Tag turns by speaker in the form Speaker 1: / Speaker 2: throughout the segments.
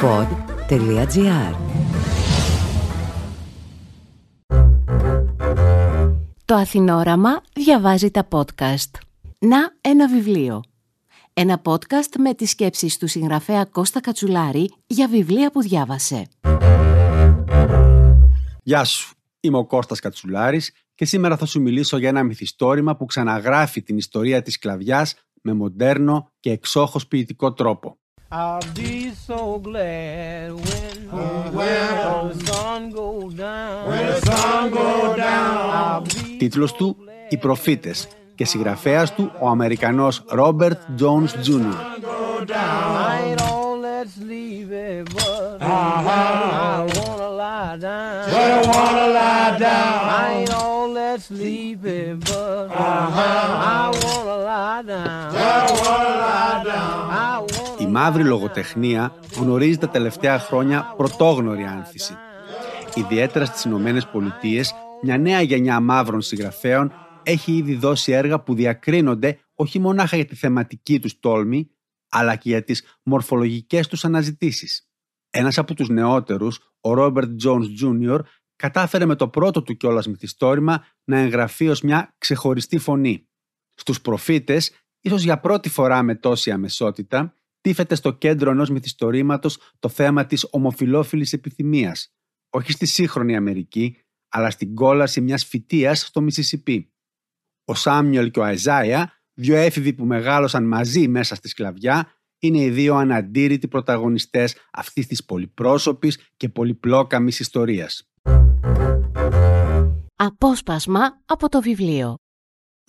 Speaker 1: pod.gr Το Αθηνόραμα διαβάζει τα podcast. Να ένα βιβλίο. Ένα podcast με τις σκέψεις του συγγραφέα Κώστα Κατσουλάρη για βιβλία που διάβασε.
Speaker 2: Γεια σου, είμαι ο Κώστας Κατσουλάρης και σήμερα θα σου μιλήσω για ένα μυθιστόρημα που ξαναγράφει την ιστορία της σκλαβιάς με μοντέρνο και εξόχως ποιητικό τρόπο. I'll be so glad when, when the sun go down. When the sun go down. Τίτλος του «Οι προφήτες» και συγγραφέας του ο Αμερικανός Ρόμπερτ Jones Jr. Η μαύρη λογοτεχνία γνωρίζει τα τελευταία χρόνια πρωτόγνωρη άνθηση. Ιδιαίτερα στις Ηνωμένες Πολιτείες, μια νέα γενιά μαύρων συγγραφέων έχει ήδη δώσει έργα που διακρίνονται όχι μονάχα για τη θεματική τους τόλμη, αλλά και για τις μορφολογικές τους αναζητήσεις. Ένας από τους νεότερους, ο Ρόμπερτ Jones Jr., κατάφερε με το πρώτο του κιόλας μυθιστόρημα να εγγραφεί ως μια ξεχωριστή φωνή. Στους προφήτες, ίσως για πρώτη φορά με τόση αμεσότητα, τίθεται στο κέντρο ενός μυθιστορήματος το θέμα της ομοφιλόφιλης επιθυμίας, όχι στη σύγχρονη Αμερική, αλλά στην κόλαση μιας φυτίας στο Μισισιπί. Ο Σάμιολ και ο Αιζάια, δύο έφηβοι που μεγάλωσαν μαζί μέσα στη σκλαβιά, είναι οι δύο αναντήρητοι πρωταγωνιστές αυτής της πολυπρόσωπης και πολυπλόκαμης ιστορίας.
Speaker 1: Απόσπασμα από το βιβλίο.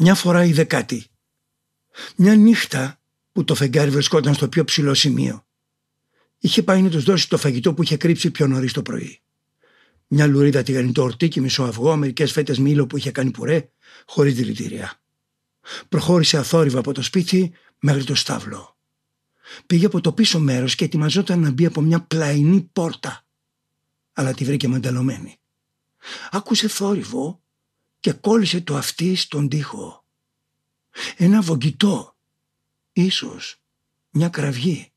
Speaker 3: Μια φορά είδε κάτι. Μια νύχτα που το φεγγάρι βρισκόταν στο πιο ψηλό σημείο. Είχε πάει να τους δώσει το φαγητό που είχε κρύψει πιο νωρίς το πρωί. Μια λουρίδα τηγανιτό ορτίκι, μισό αυγό, μερικές φέτες μήλο που είχε κάνει πουρέ, χωρίς δηλητήρια. Προχώρησε αθόρυβα από το σπίτι μέχρι το στάβλο. Πήγε από το πίσω μέρος και ετοιμαζόταν να μπει από μια πλαϊνή πόρτα. Αλλά τη βρήκε μανταλωμένη. Άκουσε θόρυβο και κόλλησε το αυτί στον τοίχο. Ένα βογγητό, ίσως μια κραυγή.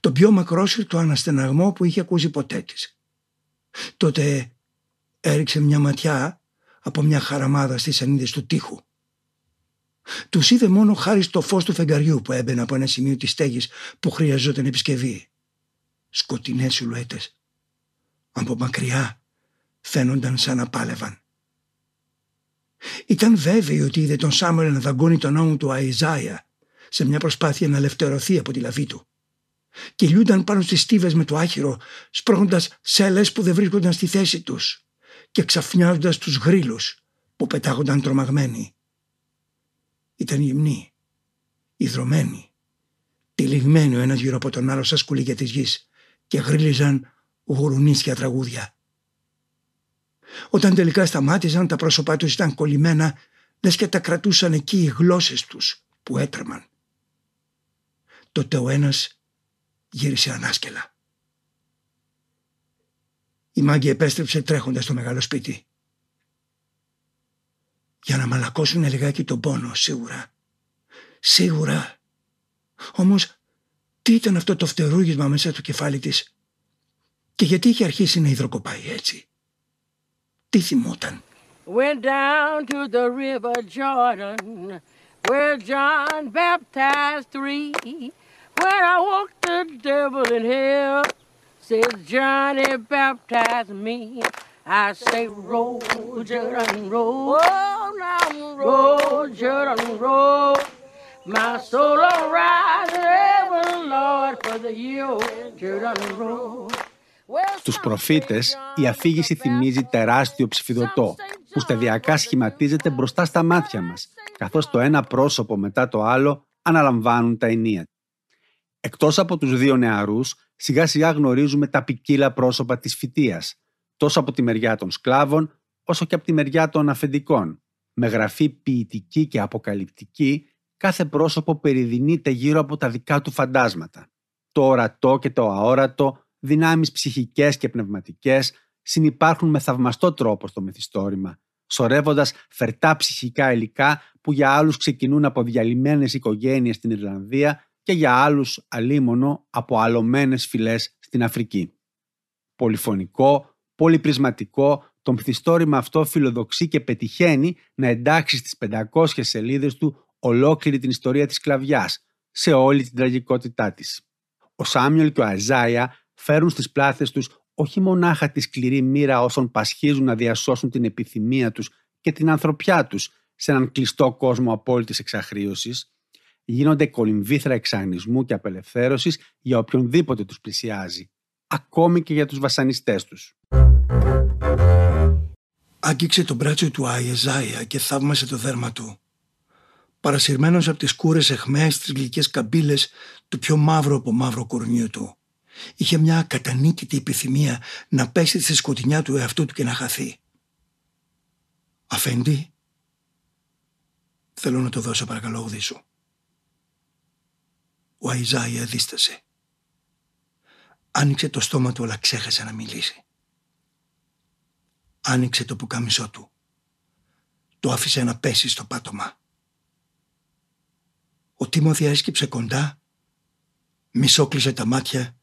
Speaker 3: Το πιο μακρόσυρτο αναστεναγμό που είχε ακούσει ποτέ της. Τότε έριξε μια ματιά από μια χαραμάδα στις σανίδες του τείχου. Τους είδε μόνο χάρη στο φως του φεγγαριού που έμπαινε από ένα σημείο της στέγης που χρειαζόταν επισκευή. Σκοτεινές σιλουέτες. Από μακριά φαίνονταν σαν να πάλευαν. Ήταν βέβαιη ότι είδε τον Σάμουελ να δαγκώνει τον νόμο του Αϊζάια σε μια προσπάθεια να ελευθερωθεί από τη λαβή του. Κυλιούνταν πάνω στις στίβες με το άχυρο, σπρώχνοντας σέλες που δεν βρίσκονταν στη θέση τους και ξαφνιάζοντας τους γρίλους που πετάγονταν τρομαγμένοι. Ήταν γυμνοί, υδρωμένοι, τυλιγμένοι ο ένας γύρω από τον άλλο σαν σκουλίκια της γης και γρίλιζαν γουρουνίσια τραγούδια. Όταν τελικά σταμάτησαν τα πρόσωπά τους ήταν κολλημένα λες και τα κρατούσαν εκεί οι γλώσσες τους που έτρεμαν. Τότε ο ένας γύρισε ανάσκελα. Η μάγκη επέστρεψε τρέχοντας στο μεγάλο σπίτι. Για να μαλακώσουν λιγάκι τον πόνο, σίγουρα. Σίγουρα. Όμως, τι ήταν αυτό το φτερούγισμα μέσα στο κεφάλι της; Και γιατί είχε αρχίσει να υδροκοπάει έτσι; Τι θυμόταν; Went down to the river Jordan where John baptized three When I walked the devil in hell, says Johnny baptize me. I say, roll, Jordan, roll, oh, now roll, Jordan, roll. My soul will rise ever, Lord, for the year, Jordan, roll. Στους προφήτες η αφήγηση θυμίζει τεράστιο ψηφιδωτό που σταδιακά σχηματίζεται μπροστά στα μάτια μας καθώς το ένα πρόσωπο μετά το άλλο αναλαμβάνουν τα ενία. Εκτός από τους δύο νεαρούς, σιγά σιγά γνωρίζουμε τα ποικίλα πρόσωπα της φυτίας, τόσο από τη μεριά των σκλάβων, όσο και από τη μεριά των αφεντικών. Με γραφή ποιητική και αποκαλυπτική, κάθε πρόσωπο περιδεινείται γύρω από τα δικά του φαντάσματα. Το ορατό και το αόρατο, δυνάμεις ψυχικές και πνευματικές, συνυπάρχουν με θαυμαστό τρόπο στο μεθιστόρημα, σωρεύοντας φερτά ψυχικά υλικά που για άλλους ξεκινούν από διαλυμένες οικογένειες στην Ιρλανδία
Speaker 2: και για άλλους αλίμονο από αλωμένες φυλές στην Αφρική. Πολυφωνικό, πολυπρισματικό, το μυθιστόρημα αυτό φιλοδοξεί και πετυχαίνει να εντάξει στις 500 σελίδες του ολόκληρη την ιστορία της σκλαβιάς, σε όλη την τραγικότητά της. Ο Σάμιολ και ο Αζάια φέρουν στις πλάθες τους όχι μονάχα τη σκληρή μοίρα όσων πασχίζουν να διασώσουν την επιθυμία τους και την ανθρωπιά τους σε έναν κλειστό κόσμο απόλυτης εξαχρίωσης, γίνονται κολυμβήθρα εξαγνισμού και απελευθέρωσης για οποιονδήποτε τους πλησιάζει, ακόμη και για τους βασανιστές τους.
Speaker 3: Άγγιξε το μπράτσο του Αιεζάια και θαύμασε το δέρμα του. Παρασυρμένος από τις κούρες εχμές τις γλυκές καμπύλες του πιο μαύρο από μαύρο κορμίου του. Είχε μια κατανίκητη επιθυμία να πέσει στη σκοτεινιά του εαυτού του και να χαθεί. Αφέντη, θέλω να το δώσω παρακαλώ οδύ σου. Ο Αϊζάια δίστασε. Άνοιξε το στόμα του αλλά ξέχασε να μιλήσει. Άνοιξε το πουκάμισό του. Το άφησε να πέσει στο πάτωμα. Ο Τίμωθη έσκυψε κοντά, μισόκλεισε τα μάτια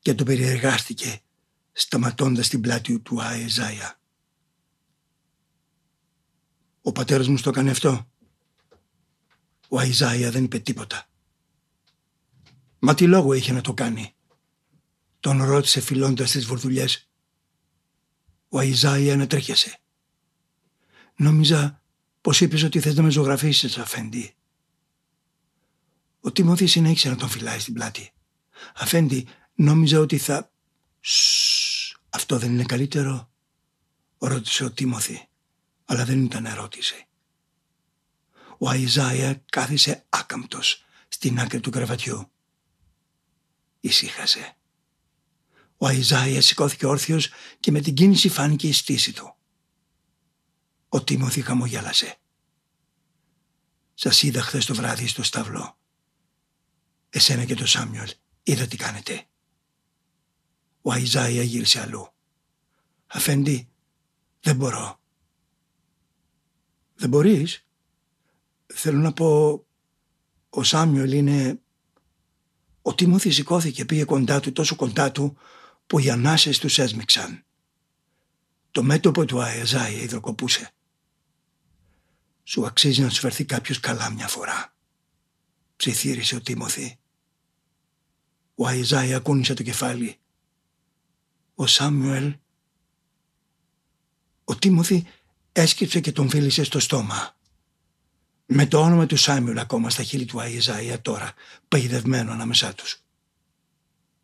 Speaker 3: και το περιεργάστηκε σταματώντας την πλάτη του Αεζάια. Ο πατέρας μου στο έκανε αυτό. Ο Αϊζάια δεν είπε τίποτα. Μα τι λόγο είχε να το κάνει; Τον ρώτησε φιλώντας τις βορδουλιές. Ο Αϊζάια ανατρέχιασε. Νόμιζα πως είπες ότι θες να με ζωγραφίσεις, Αφέντη. Ο Τιμώθη συνέχισε να τον φυλάει στην πλάτη. Αφέντη, νόμιζα ότι θα... Σσσσ, αυτό δεν είναι καλύτερο, ρώτησε ο Τίμωθη, αλλά δεν ήταν ερώτηση. Ο Αϊζάια κάθισε άκαμπτος στην άκρη του κρεβατιού. Ησύχασε. Ο Αϊζάια σηκώθηκε όρθιος και με την κίνηση φάνηκε η στήση του. Ο Τίμωθη χαμογέλασε. Σας είδα χθες το βράδυ στο σταυλό. Εσένα και το Σάμιουελ είδα τι κάνετε. Ο Αϊζάια γύρισε αλλού. Αφέντη, δεν μπορώ. Δεν μπορείς. Θέλω να πω, ο Σάμιουελ είναι... Ο Τίμωθης σηκώθηκε, πήγε κοντά του, τόσο κοντά του, που οι ανάσες τους έσμιξαν. Το μέτωπο του Αϊζάια υδροκοπούσε. Σου αξίζει να σου φερθεί κάποιος καλά μια φορά. Ψιθύρισε ο Τίμωθη. Ο Αϊζάια κούνησε το κεφάλι. Ο Σάμιουελ. Ο Τίμωθη έσκυψε και τον φίλησε στο στόμα. Με το όνομα του Σάμιουελ ακόμα στα χείλη του Αϊζάια τώρα, παγιδευμένο ανάμεσά τους.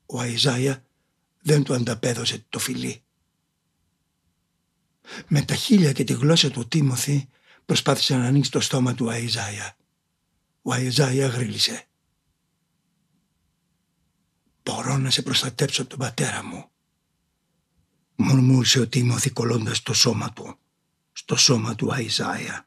Speaker 3: Ο Αϊζάια δεν του ανταπέδωσε το φιλί. Με τα χείλια και τη γλώσσα του Τίμωθη προσπάθησε να ανοίξει το στόμα του Αϊζάια. Ο Αϊζάια γρίλησε. «Μπορώ να σε προστατέψω από τον πατέρα μου», μουρμούρισε ο Τίμωθη κολλώντας το σώμα του, στο σώμα του Αϊζάια.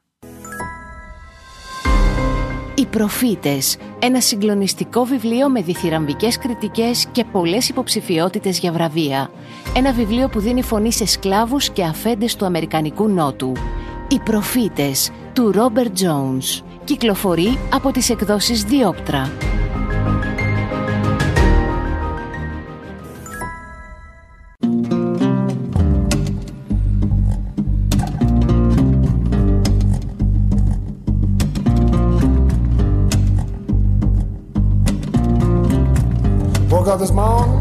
Speaker 1: Οι προφήτες, ένα συγκλονιστικό βιβλίο με διθυραμβικές κριτικές και πολλές υποψηφιότητες για βραβεία. Ένα βιβλίο που δίνει φωνή σε σκλάβους και αφέντες του Αμερικανικού Νότου. Οι προφήτες του Ρόμπερτ Jones. Κυκλοφορεί από τις εκδόσεις Διόπτρα.
Speaker 4: Woke up this morning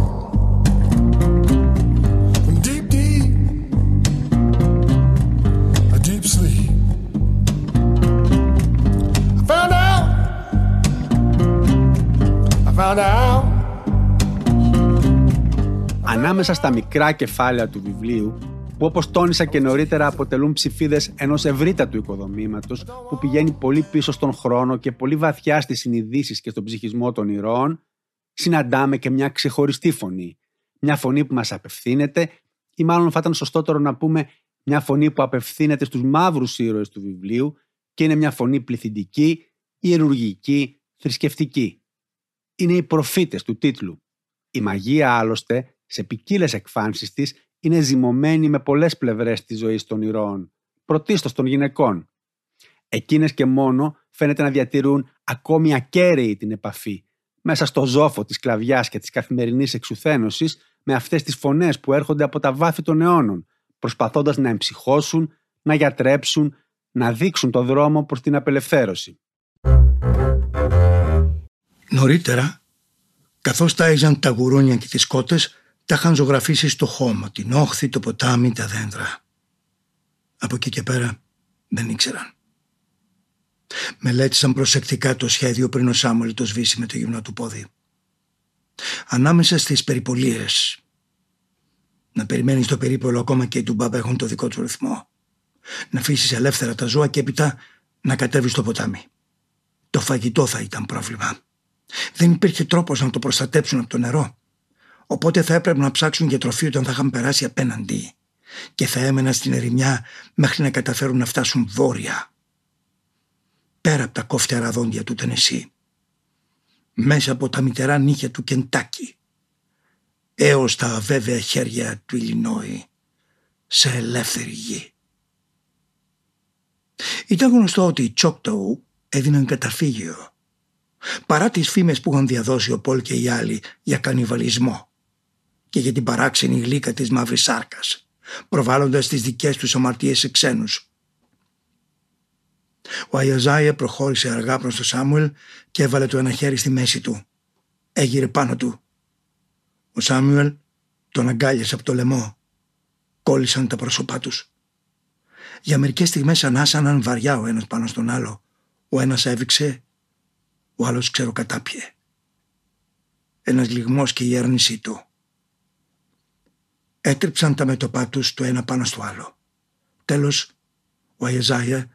Speaker 4: from deep, deep, a deep sleep. I found out, I found out.
Speaker 2: Ανάμεσα στα μικρά κεφάλαια του βιβλίου, που όπως τόνισα και νωρίτερα αποτελούν ψηφίδες ενός ευρύτατου οικοδομήματος που πηγαίνει πολύ πίσω στον χρόνο και πολύ βαθιά στις συνειδήσεις και στον ψυχισμό των ηρώων, συναντάμε και μια ξεχωριστή φωνή. Μια φωνή που μας απευθύνεται ή μάλλον θα ήταν σωστότερο να πούμε μια φωνή που απευθύνεται στους μαύρους ήρωες του βιβλίου και είναι μια φωνή πληθυντική, ιερουργική, θρησκευτική. Είναι οι προφήτες του τίτλου. Η μαγεία άλλωστε σε ποικίλες εκφάνσεις της είναι ζυμωμένη με πολλές πλευρές της ζωής των ηρώων, πρωτίστως των γυναικών. Εκείνες και μόνο φαίνεται να διατηρούν ακόμη ακέραιη την επαφή μέσα στο ζόφο της κλαβιάς και της καθημερινής εξουθένωσης με αυτές τις φωνές που έρχονται από τα βάθη των αιώνων, προσπαθώντας να εμψυχώσουν, να γιατρέψουν, να δείξουν το δρόμο προς την απελευθέρωση.
Speaker 3: Νωρίτερα, καθώς τάιζαν τα γουρούνια και τις κότες, τα είχαν ζωγραφίσει στο χώμα, την όχθη, το ποτάμι, τα δέντρα. Από εκεί και πέρα δεν ήξεραν. Μελέτησαν προσεκτικά το σχέδιο πριν ο Σάμουελ το σβήσει με το γυμνό του πόδι. Ανάμεσα στις περιπολίες να περιμένεις το περίπολο ακόμα και οι του μπάμπα έχουν το δικό του ρυθμό. Να αφήσεις ελεύθερα τα ζώα και έπειτα να κατέβεις στο ποτάμι. Το φαγητό θα ήταν πρόβλημα. Δεν υπήρχε τρόπος να το προστατέψουν από το νερό. Οπότε θα έπρεπε να ψάξουν για τροφή όταν θα είχαν περάσει απέναντι και θα έμεναν στην ερημιά μέχρι να καταφέρουν να φτάσουν βόρεια. Πέρα από τα κόφτερα δόντια του Τενεσί. Μέσα από τα μητερά νύχια του Κεντάκι. Έως τα αβέβαια χέρια του Ιλινόη σε ελεύθερη γη. Ήταν γνωστό ότι οι Τσόκτοου έδιναν καταφύγιο παρά τις φήμες που είχαν διαδώσει ο Πολ και οι άλλοι για κανιβαλισμό και για την παράξενη γλύκα της μαύρης σάρκας προβάλλοντας τις δικές τους αμαρτίες σε ξένους. Ο Αιαζάια προχώρησε αργά προς τον Σάμουελ και έβαλε το ένα χέρι στη μέση του. Έγειρε πάνω του. Ο Σάμουελ τον αγκάλιασε από το λαιμό. Κόλλησαν τα πρόσωπά τους. Για μερικές στιγμές ανάσαναν βαριά ο ένας πάνω στον άλλο. Ο ένας έβηξε, ο άλλος ξεροκατάπιε. Ένας λιγμός και η έρνησή του. Έτριψαν τα μέτωπά τους το ένα πάνω στο άλλο. Τέλος, ο Αιζάια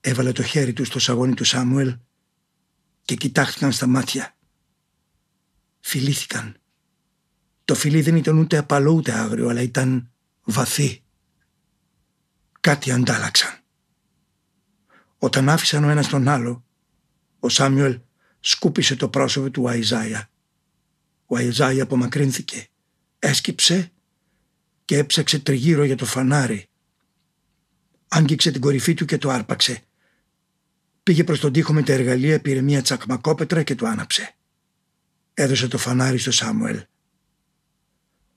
Speaker 3: έβαλε το χέρι του στο σαγόνι του Σάμουελ και κοιτάχτηκαν στα μάτια. Φιλήθηκαν. Το φιλί δεν ήταν ούτε απαλό ούτε άγριο, αλλά ήταν βαθύ. Κάτι αντάλλαξαν. Όταν άφησαν ο ένας τον άλλο, ο Σάμιουελ σκούπισε το πρόσωπο του Αϊζάια. Ο Αϊζάια απομακρύνθηκε, έσκυψε και έψαξε τριγύρω για το φανάρι. Άγγιξε την κορυφή του και το άρπαξε. Πήγε προς τον τοίχο με τα εργαλεία, πήρε μια τσακμακόπετρα και το άναψε. Έδωσε το φανάρι στο Σάμουελ.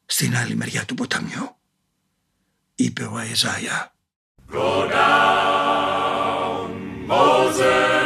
Speaker 3: Στην άλλη μεριά του ποταμιού, είπε ο Αϊζάια. Go down, Moses.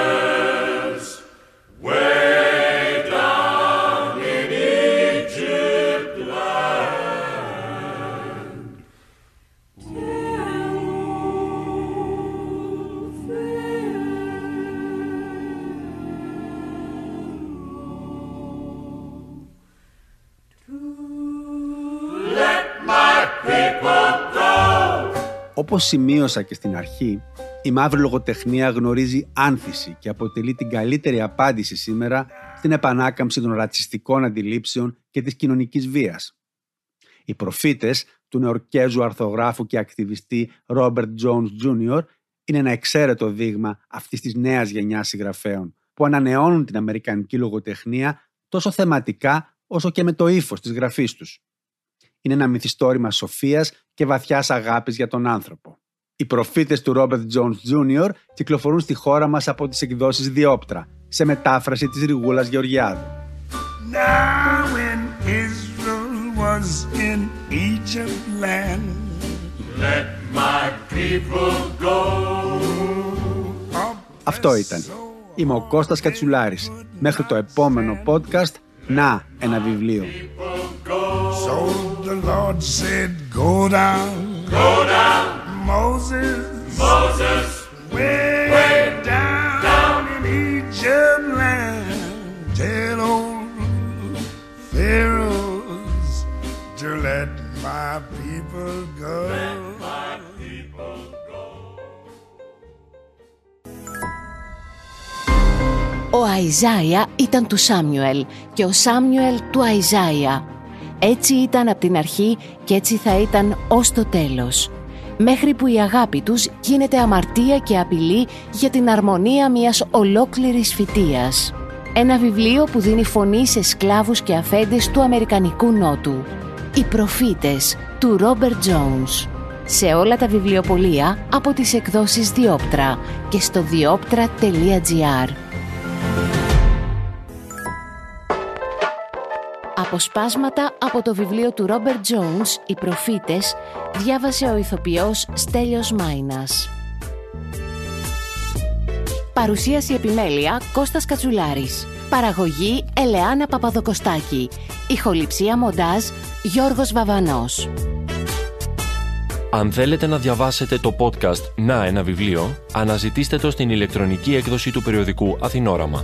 Speaker 2: Όπως σημείωσα και στην αρχή, η μαύρη λογοτεχνία γνωρίζει άνθηση και αποτελεί την καλύτερη απάντηση σήμερα στην επανάκαμψη των ρατσιστικών αντιλήψεων και της κοινωνικής βίας. Οι προφήτες του νεορκέζου αρθογράφου και ακτιβιστή Robert Jones Jr. είναι ένα εξαίρετο δείγμα αυτής της νέας γενιάς συγγραφέων που ανανεώνουν την αμερικανική λογοτεχνία τόσο θεματικά όσο και με το ύφος της γραφής τους είναι ένα μυθιστόρημα σοφίας και βαθιάς αγάπης για τον άνθρωπο. Οι προφήτες του Robert Jones Jr. κυκλοφορούν στη χώρα μας από τις εκδόσεις Διόπτρα, σε μετάφραση της Ριγούλας Γεωργιάδου. Now when Israel was in Egypt land, let my people go. Αυτό ήταν. Είμαι ο Κώστας Κατσουλάρης. Μέχρι το επόμενο podcast, να ένα βιβλίο. The Lord said, Go down, go down, Moses, Moses, way, way down, down in Egypt land. Tell old Pharaohs to let my people go. Let my people go. Ο Αϊζάια ήταν του Σάμιουελ και ο Σάμιουελ του Αϊζάια. Έτσι ήταν από την αρχή και έτσι θα ήταν ως το τέλος. Μέχρι που η αγάπη τους γίνεται αμαρτία και απειλή για την αρμονία μιας ολόκληρης φυτίας. Ένα βιβλίο που δίνει φωνή σε σκλάβους και αφέντες του Αμερικανικού Νότου. Οι προφήτες του Ρόμπερτ Τζόουνς. Σε όλα τα βιβλιοπολία από τις εκδόσεις Διόπτρα και στο διόπτρα.gr.
Speaker 1: Αποσπάσματα από το βιβλίο του Ρόμπερτ Jones «Οι προφήτες» διάβασε ο ηθοποιός Στέλιος Μάινας. Παρουσίαση επιμέλεια Κώστας Κατσουλάρης. Παραγωγή Ελεάνα Παπαδοκοστάκη. Ηχοληψία μοντάζ Γιώργος Βαβανός.
Speaker 5: Αν θέλετε να διαβάσετε το podcast «Να ένα βιβλίο», αναζητήστε το στην ηλεκτρονική έκδοση του περιοδικού Αθηνόραμα.